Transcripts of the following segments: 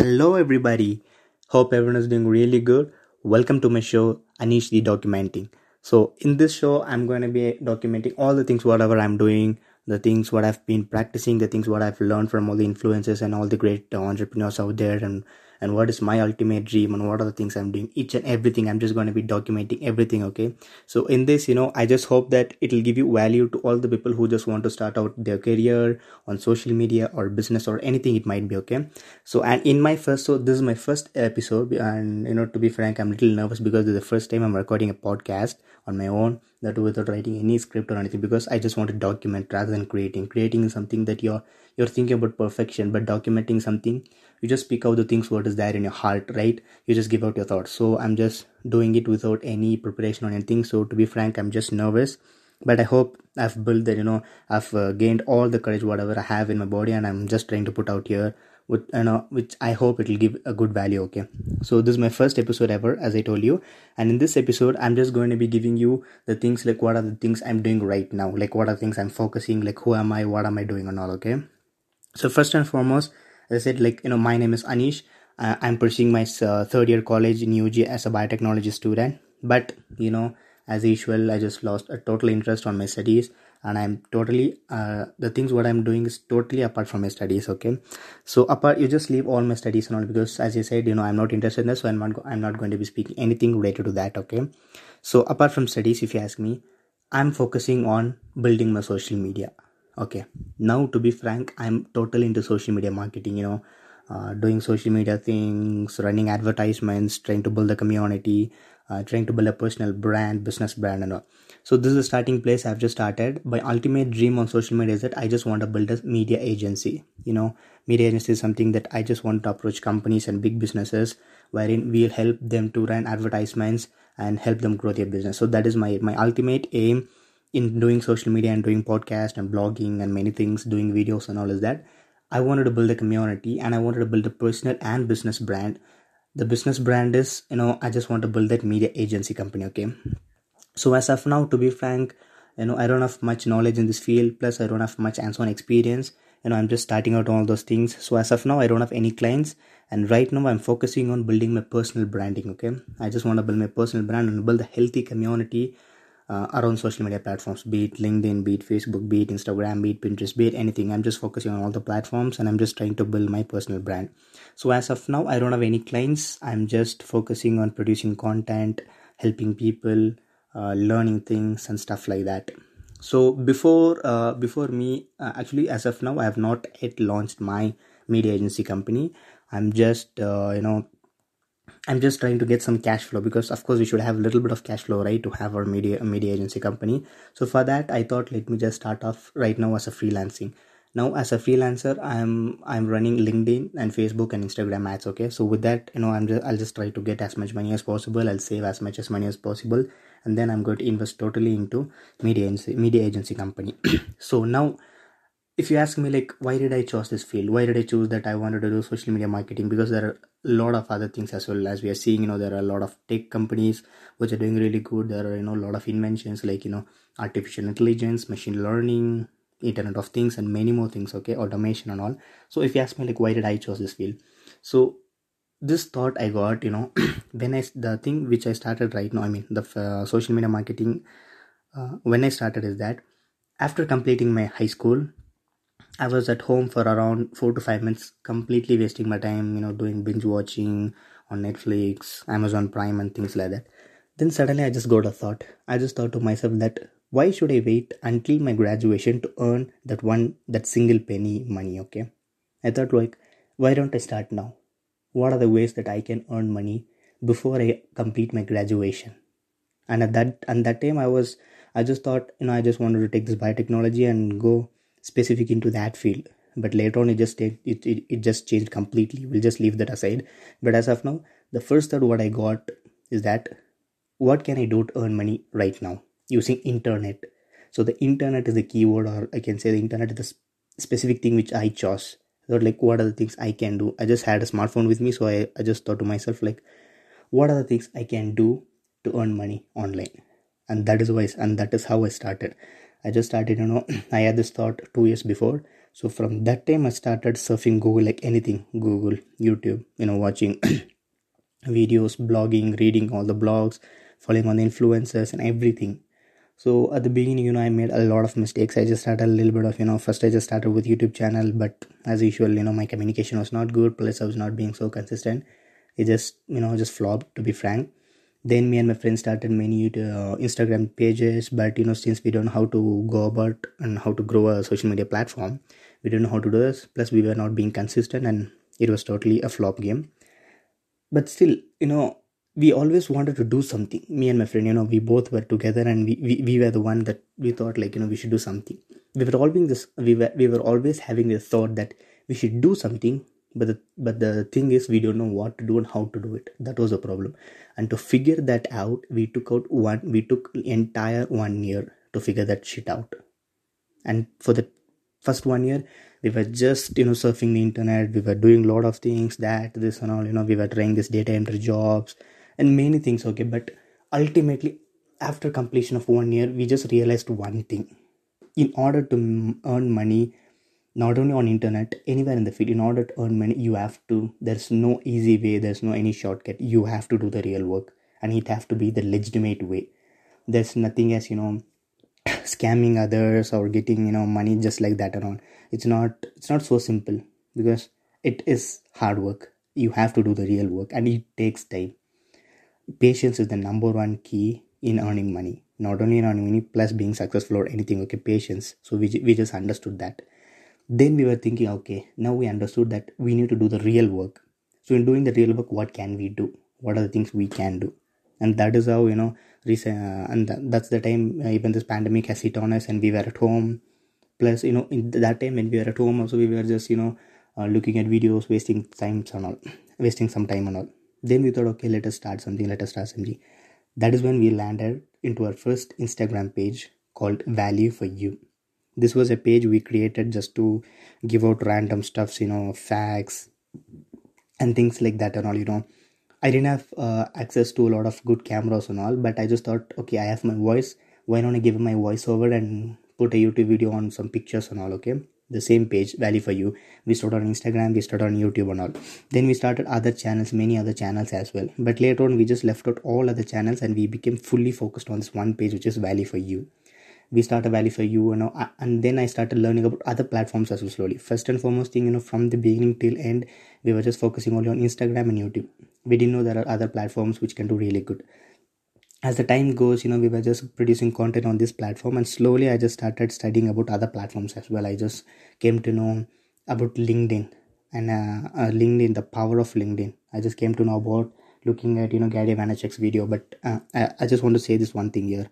Hello, everybody. Hope everyone is doing really good. Welcome to my show, Anish the Documenting. So, in this show, I'm going to be documenting all the things, whatever I'm doing, the things what I've been practicing, the things what I've learned from all the influencers and all the great entrepreneurs out there, and and what is my ultimate dream and what are the things i'm doing each and everything i'm just going to be documenting everything okay? So in this you know i just hope that it'll give you value to all the people who just want to start out their career on social media or business or anything it might be okay? So and in my first so this is my first episode and you know to be frank i'm a little nervous because this is the first time i'm recording a podcast on my own that without writing any script or anything because i just want to document rather than creating. Creating is something that you're you're thinking about perfection but documenting something you just speak out the things what is there in your heart right? You just give out your thoughts. So i'm just doing it without any preparation or anything. So to be frank i'm just nervous. But i hope i've built that you know i've uh, gained all the courage whatever i have in my body and i'm just trying to put out here with you know which i hope it will give a good value okay? So this is my first episode ever as i told you. And in this episode i'm just going to be giving you the things like what are the things i'm doing right now? Like what are things i'm focusing? Like who am i? What am i doing and all okay? So first and foremost I said, like, you know, my name is Anish. Uh, I'm pursuing my uh, third year college in UG as a biotechnology student. But, you know, as usual, I just lost a total interest on my studies and I'm totally, uh, the things what I'm doing is totally apart from my studies. Okay. So apart, you just leave all my studies and all because as you said, you know, I'm not interested in this. So I'm not, I'm not going to be speaking anything related to that. Okay. So apart from studies, if you ask me, I'm focusing on building my social media okay. Now to be frank i'm totally into social media marketing you know. Uh, doing social media things running advertisements trying to build a community uh, trying to build a personal brand business brand and all. So this is the starting place i've just started. My ultimate dream on social media is that i just want to build a media agency you know. Media agency is something that i just want to approach companies and big businesses wherein we'll help them to run advertisements and help them grow their business. So that is my my ultimate aim in doing social media and doing podcast and blogging and many things doing videos and all is that i wanted to build a community and i wanted to build a personal and business brand. The business brand is you know i just want to build that media agency company okay? So as of now to be frank you know i don't have much knowledge in this field plus i don't have much hands-on experience. You know i'm just starting out all those things. So as of now i don't have any clients. And right now i'm focusing on building my personal branding okay? I just want to build my personal brand and build a healthy community uh, around social media platforms be it linkedin be it facebook be it instagram be it pinterest be it anything. I'm just focusing on all the platforms and i'm just trying to build my personal brand. So as of now i don't have any clients. I'm just focusing on producing content helping people uh, learning things and stuff like that. So before uh, before me uh, actually as of now i have not yet launched my media agency company. I'm just uh, you know I'm just trying to get some cash flow because of course we should have a little bit of cash flow right to have our media media agency company. So for that I thought let me just start off right now as a freelancing. Now as a freelancer I'm I'm running LinkedIn and Facebook and Instagram ads okay. So with that you know I'm just I'll just try to get as much money as possible. I'll save as much as money as possible and then I'm going to invest totally into media agency media agency company. so now if you ask me like why did i choose this field why did i choose that i wanted to do social media marketing because there are lot of other things as well. As we are seeing you know there are a lot of tech companies which are doing really good. There are you know a lot of inventions like you know artificial intelligence machine learning internet of things and many more things okay? Automation and all. So if you ask me like why did i choose this field? So this thought i got you know when i the thing which i started right now i mean the uh, social media marketing uh, when i started is that after completing my high school I was at home for around four to five minutes, completely wasting my time, you know, doing binge watching on Netflix, Amazon Prime, and things like that. Then suddenly I just got a thought. I just thought to myself that why should I wait until my graduation to earn that one, that single penny money, okay? I thought, like, why don't I start now? What are the ways that I can earn money before I complete my graduation? And at that, and that time I was, I just thought, you know, I just wanted to take this biotechnology and go specific into that field. But later on it just it, it, it just changed completely. We'll just leave that aside. But as of now the first thought what i got is that what can i do to earn money right now using internet? So the internet is the keyword or i can say the internet is the specific thing which i chose. So like what are the things i can do? I just had a smartphone with me so i, I just thought to myself like what are the things i can do to earn money online? And that is why and that is how i started I just started, you know, I had this thought two years before. so from that time i started surfing google like anything google youtube you know watching videos blogging reading all the blogs following on the influencers and everything. So at the beginning you know i made a lot of mistakes. I just started a little bit of you know first i just started with youtube channel but as usual you know my communication was not good. Plus i was not being so consistent. It just you know just flopped to be frank then me and my friends started many uh, instagram pages. But you know since we don't know how to go about and how to grow a social media platform we didn't know how to do this. Plus we were not being consistent and it was totally a flop game. But still you know we always wanted to do something. Me and my friend you know we both were together and we, we, we were the one that we thought like you know we should do something. We were being this we were we were always having this thought that we should do something but the, but the thing is we don't know what to do and how to do it. That was the problem. And to figure that out we took out one we took entire one year to figure that shit out. And for the first one year we were just you know surfing the internet. We were doing a lot of things that this and all you know we were trying this data entry jobs and many things okay? But ultimately after completion of one year we just realized one thing. In order to earn money not only on internet anywhere in the field in order to earn money you have to there's no easy way there's no any shortcut. You have to do the real work and it have to be the legitimate way. There's nothing as you know scamming others or getting you know money just like that all. It's not it's not so simple because it is hard work. You have to do the real work and it takes time. Patience is the number one key in earning money. Not only in earning money plus being successful or anything okay patience. So we, we just understood that then we were thinking okay now we understood that we need to do the real work. So in doing the real work what can we do? What are the things we can do? And that is how you know uh, and that's the time uh, even this pandemic has hit on us and we were at home. Plus you know in that time when we were at home also we were just you know uh, looking at videos wasting time and all wasting some time and all. Then we thought okay let us start something let us start something. That is when we landed into our first instagram page called value for you this was a page we created just to give out random stuffs you know facts and things like that and all you know. I didn't have uh, access to a lot of good cameras and all but i just thought okay i have my voice. Why don't i give my voiceover and put a youtube video on some pictures and all okay? The same page value for you. We started on instagram we started on youtube and all. Then we started other channels many other channels as well. But later on we just left out all other channels and we became fully focused on this one page which is value for you we start a value for you you know and then i started learning about other platforms as well slowly. First and foremost thing you know from the beginning till end we were just focusing only on instagram and youtube. We didn't know there are other platforms which can do really good. As the time goes you know we were just producing content on this platform and slowly i just started studying about other platforms as well. I just came to know about linkedin and uh, uh, linkedin the power of linkedin. I just came to know about looking at you know gary vaynerchuk's video but uh, I, I just want to say this one thing here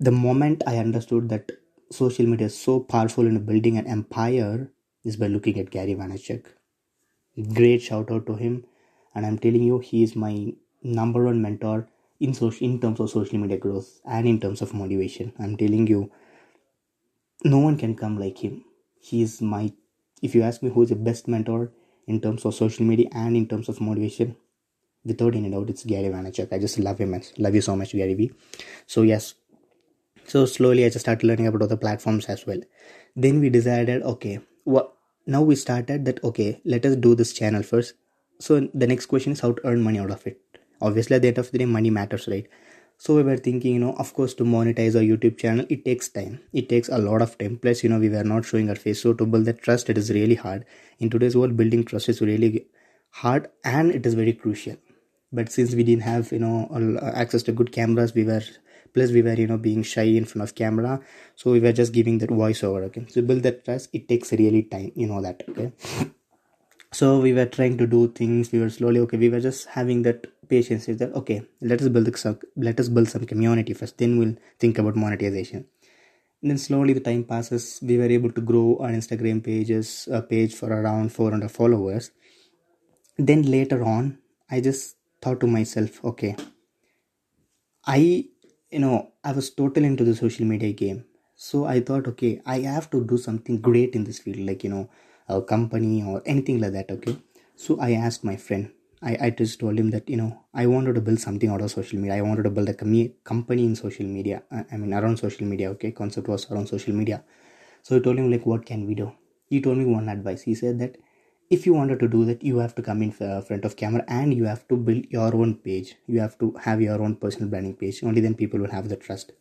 the moment I understood that social media is so powerful in building an empire is by looking at Gary Vaynerchuk. Great shout out to him, and I'm telling you, he is my number one mentor in social in terms of social media growth and in terms of motivation. I'm telling you, no one can come like him. He is my. If you ask me who is the best mentor in terms of social media and in terms of motivation, without any doubt, it's Gary Vaynerchuk. I just love him. Man. Love you so much, Gary V. So yes, so slowly i just started learning about other platforms as well. Then we decided okay what now we started that okay let us do this channel first. So the next question is how to earn money out of it. Obviously at the end of the day money matters right? So we were thinking you know of course to monetize our youtube channel it takes time. It takes a lot of time. Plus you know we were not showing our face. So to build that trust it is really hard. In today's world building trust is really hard and it is very crucial. But since we didn't have you know access to good cameras we were plus we were you know being shy in front of camera. So we were just giving that voiceover okay? So build that trust. It takes really time you know that okay? So we were trying to do things. We were slowly okay we were just having that patience. Is that okay let us build some let us build some community first. Then we'll think about monetization. And then slowly the time passes. We were able to grow our instagram pages a page for around 400 followers. Then later on i just thought to myself okay i you know i was totally into the social media game. So i thought okay i have to do something great in this field like you know a company or anything like that okay? So i asked my friend. I, I just told him that you know i wanted to build something out of social media. I wanted to build a com- company in social media I, I mean around social media okay? Concept was around social media. So i told him like what can we do? He told me one advice. He said that if you wanted to do that you have to come in front of camera and you have to build your own page. You have to have your own personal branding page. Only then people will have the trust.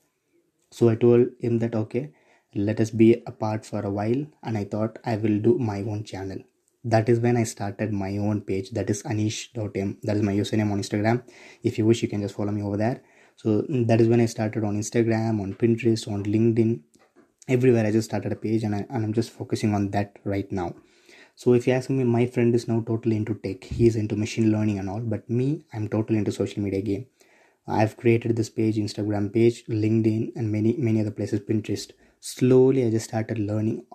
So i told him that okay let us be apart for a while. And i thought i will do my own channel. That is when i started my own page. That is anish.m that is my username on instagram. If you wish you can just follow me over there. So mm, that is when i started on instagram on pinterest on linkedin. Everywhere i just started a page and, I, and i'm just focusing on that right now so if you ask me my friend is now totally into tech. He's into machine learning and all but me i'm totally into social media game i've created this page instagram page linkedin and many many other places pinterest. Slowly i just started learning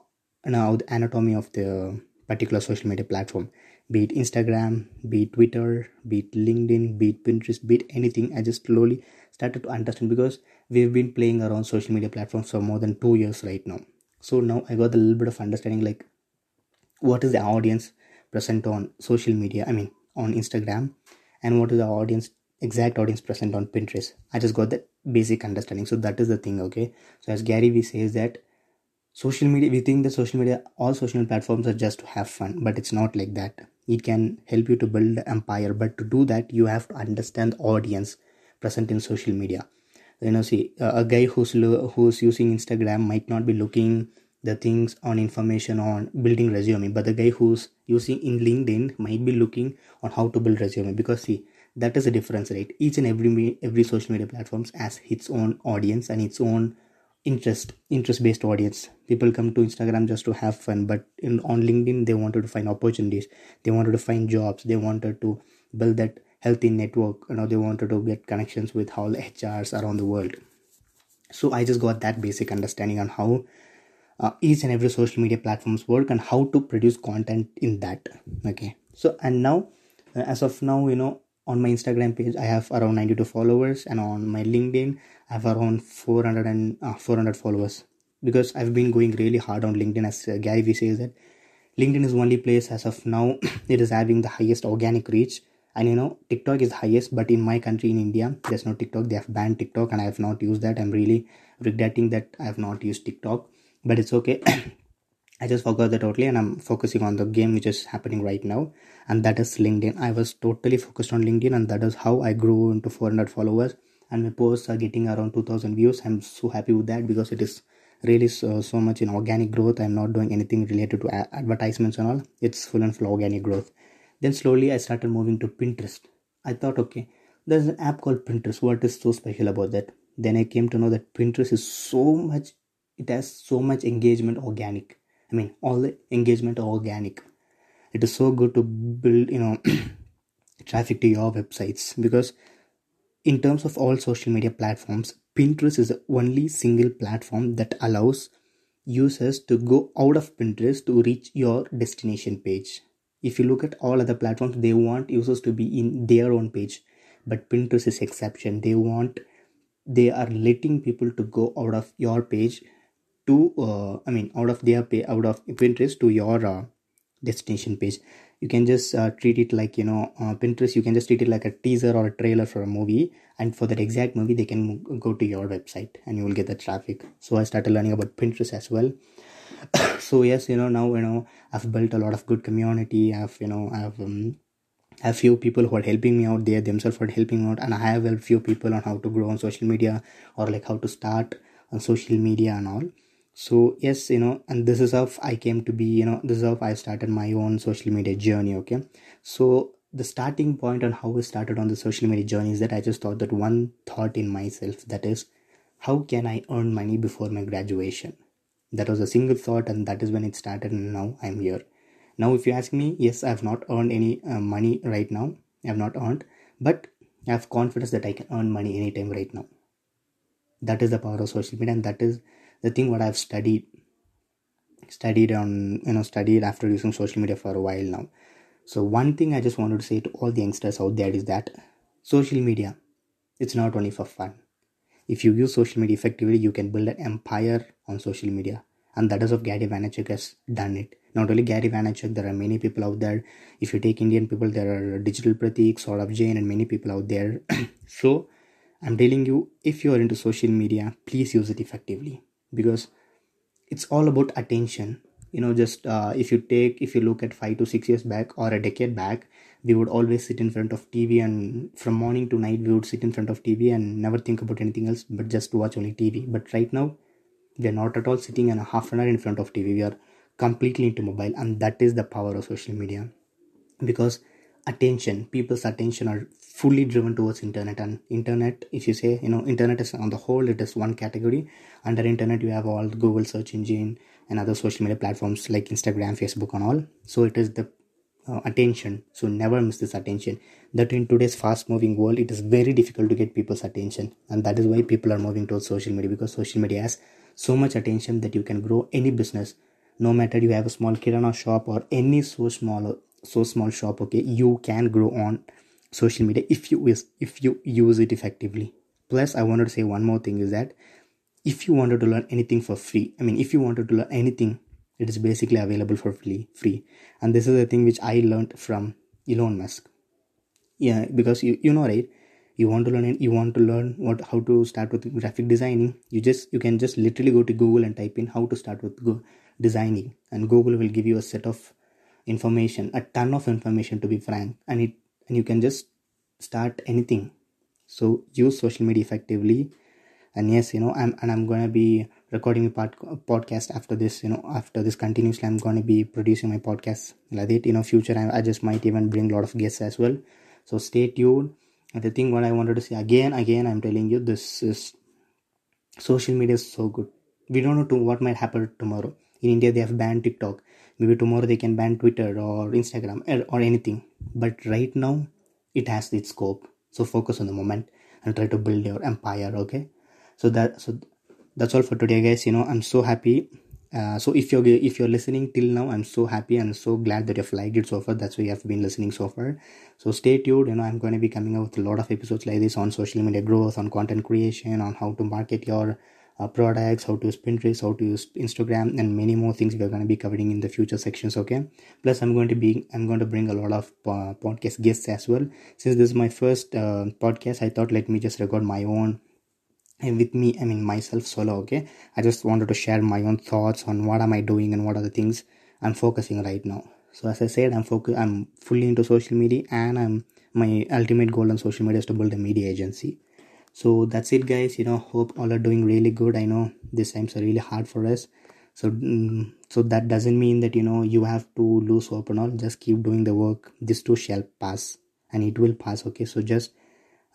now the anatomy of the particular social media platform. Be it instagram be it twitter be it linkedin be it pinterest be it anything i just slowly started to understand because we've been playing around social media platforms for more than two years right now. So now i got a little bit of understanding like what is the audience present on social media i mean on instagram and what is the audience exact audience present on pinterest? I just got that basic understanding. So that is the thing okay? So as gary vee says that social media we think that social media all social platforms are just to have fun but it's not like that. It can help you to build empire but to do that you have to understand the audience present in social media. You know see a guy who's lo- who's using instagram might not be looking the things on information on building resume. But the guy who's using in linkedin might be looking on how to build resume because see that is a difference right? Each and every every social media platforms has its own audience and its own interest interest based audience. People come to instagram just to have fun but in on linkedin they wanted to find opportunities. They wanted to find jobs. They wanted to build that healthy network. You know they wanted to get connections with all the hrs around the world. So i just got that basic understanding on how uh, each and every social media platforms work and how to produce content in that. Okay. So and now uh, as of now you know on my instagram page i have around 92 followers and on my linkedin i have around 400 and uh, 400 followers. Because i've been going really hard on linkedin as uh, gary vee says that linkedin is only place as of now it is having the highest organic reach. And you know tiktok is highest but in my country in india there's no tiktok. They have banned tiktok and i have not used that. I'm really regretting that i have not used tiktok but it's okay I just forgot that totally and I'm focusing on the game which is happening right now and that is LinkedIn. I was totally focused on LinkedIn and that is how I grew into 400 followers and my posts are getting around 2000 views. I'm so happy with that because it is really so, so much in organic growth. I'm not doing anything related to advertisements and all. It's full and full organic growth. Then slowly I started moving to Pinterest. I thought, okay, there's an app called Pinterest. What is so special about that? Then I came to know that Pinterest is so much, it has so much engagement organic I mean, all the engagement are organic. It is so good to build, you know, traffic to your websites because, in terms of all social media platforms, Pinterest is the only single platform that allows users to go out of Pinterest to reach your destination page. If you look at all other platforms, they want users to be in their own page, but Pinterest is exception. They want they are letting people to go out of your page to uh, i mean out of their pay out of pinterest to your uh, destination page. You can just uh, treat it like you know uh, pinterest you can just treat it like a teaser or a trailer for a movie. And for that exact movie they can go to your website and you will get the traffic. So i started learning about pinterest as well. So yes you know now you know i've built a lot of good community. I've you know i've um, few people who are helping me out there themselves are helping out. And i have a few people on how to grow on social media or like how to start on social media and all so yes you know and this is how i came to be you know this is how i started my own social media journey okay? So the starting point on how i started on the social media journey is that i just thought that one thought in myself that is how can i earn money before my graduation? That was a single thought and that is when it started and now i'm here. Now if you ask me yes i have not earned any uh, money right now. I have not earned but i have confidence that i can earn money anytime right now. That is the power of social media and that is the thing what I've studied studied on you know studied after using social media for a while now. So one thing I just wanted to say to all the youngsters out there is that social media it's not only for fun. If you use social media effectively, you can build an empire on social media. And that is of Gary Vaynerchuk has done it. Not only Gary Vaynerchuk, there are many people out there. If you take Indian people, there are Digital Pratik, Saurabh Jain, and many people out there. so I'm telling you, if you are into social media, please use it effectively because it's all about attention. You know just uh, if you take if you look at 5 to 6 years back or a decade back we would always sit in front of tv and from morning to night we would sit in front of tv and never think about anything else but just watch only tv but right now we are not at all sitting in a half an hour in front of tv we are completely into mobile and that is the power of social media. Because attention people's attention are fully driven towards internet. And internet if you say you know internet is on the whole it is one category. Under internet you have all google search engine and other social media platforms like instagram facebook and all. So it is the uh, attention. So never miss this attention. That in today's fast moving world it is very difficult to get people's attention. And that is why people are moving towards social media because social media has so much attention that you can grow any business. No matter you have a small kirana shop or any so small so small shop okay you can grow on social media if you if you use it effectively. Plus i wanted to say one more thing is that if you wanted to learn anything for free i mean if you wanted to learn anything it is basically available for free free. And this is the thing which i learned from elon musk. Yeah because you you know right? You want to learn you want to learn what how to start with graphic designing. You just you can just literally go to google and type in how to start with go designing. And google will give you a set of information a ton of information to be frank. And it and you can just start anything. So use social media effectively. And yes you know i'm and i'm gonna be recording a pod, podcast after this you know after this continuously i'm gonna be producing my podcast like that. You know future I, I just might even bring a lot of guests as well. So stay tuned. And the thing what i wanted to say again again i'm telling you this is social media is so good. We don't know to what might happen tomorrow. In india they have banned tiktok maybe tomorrow they can ban twitter or instagram or, or anything. But right now it has its scope. So focus on the moment and try to build your empire okay? So that so that's all for today guys. You know i'm so happy. Uh, so if you're if you're listening till now i'm so happy and so glad that you've liked it so far. That's why you have been listening so far. So stay tuned. You know i'm going to be coming out with a lot of episodes like this on social media growth on content creation on how to market your uh, products, how to use Pinterest, how to use Instagram, and many more things we are going to be covering in the future sections. Okay. Plus, I'm going to be I'm going to bring a lot of uh, podcast guests as well. Since this is my first uh, podcast, I thought let me just record my own and with me i mean myself solo okay i just wanted to share my own thoughts on what am i doing and what are the things i'm focusing right now so as i said i'm focus i'm fully into social media and i'm my ultimate goal on social media is to build a media agency so that's it guys. You know hope all are doing really good. I know these times are really hard for us. So mm, so that doesn't mean that you know you have to lose hope and all. Just keep doing the work. This too shall pass and it will pass okay? So just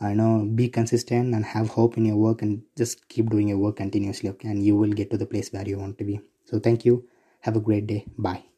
I know be consistent and have hope in your work and just keep doing your work continuously okay? And you will get to the place where you want to be. So thank you. Have a great day. Bye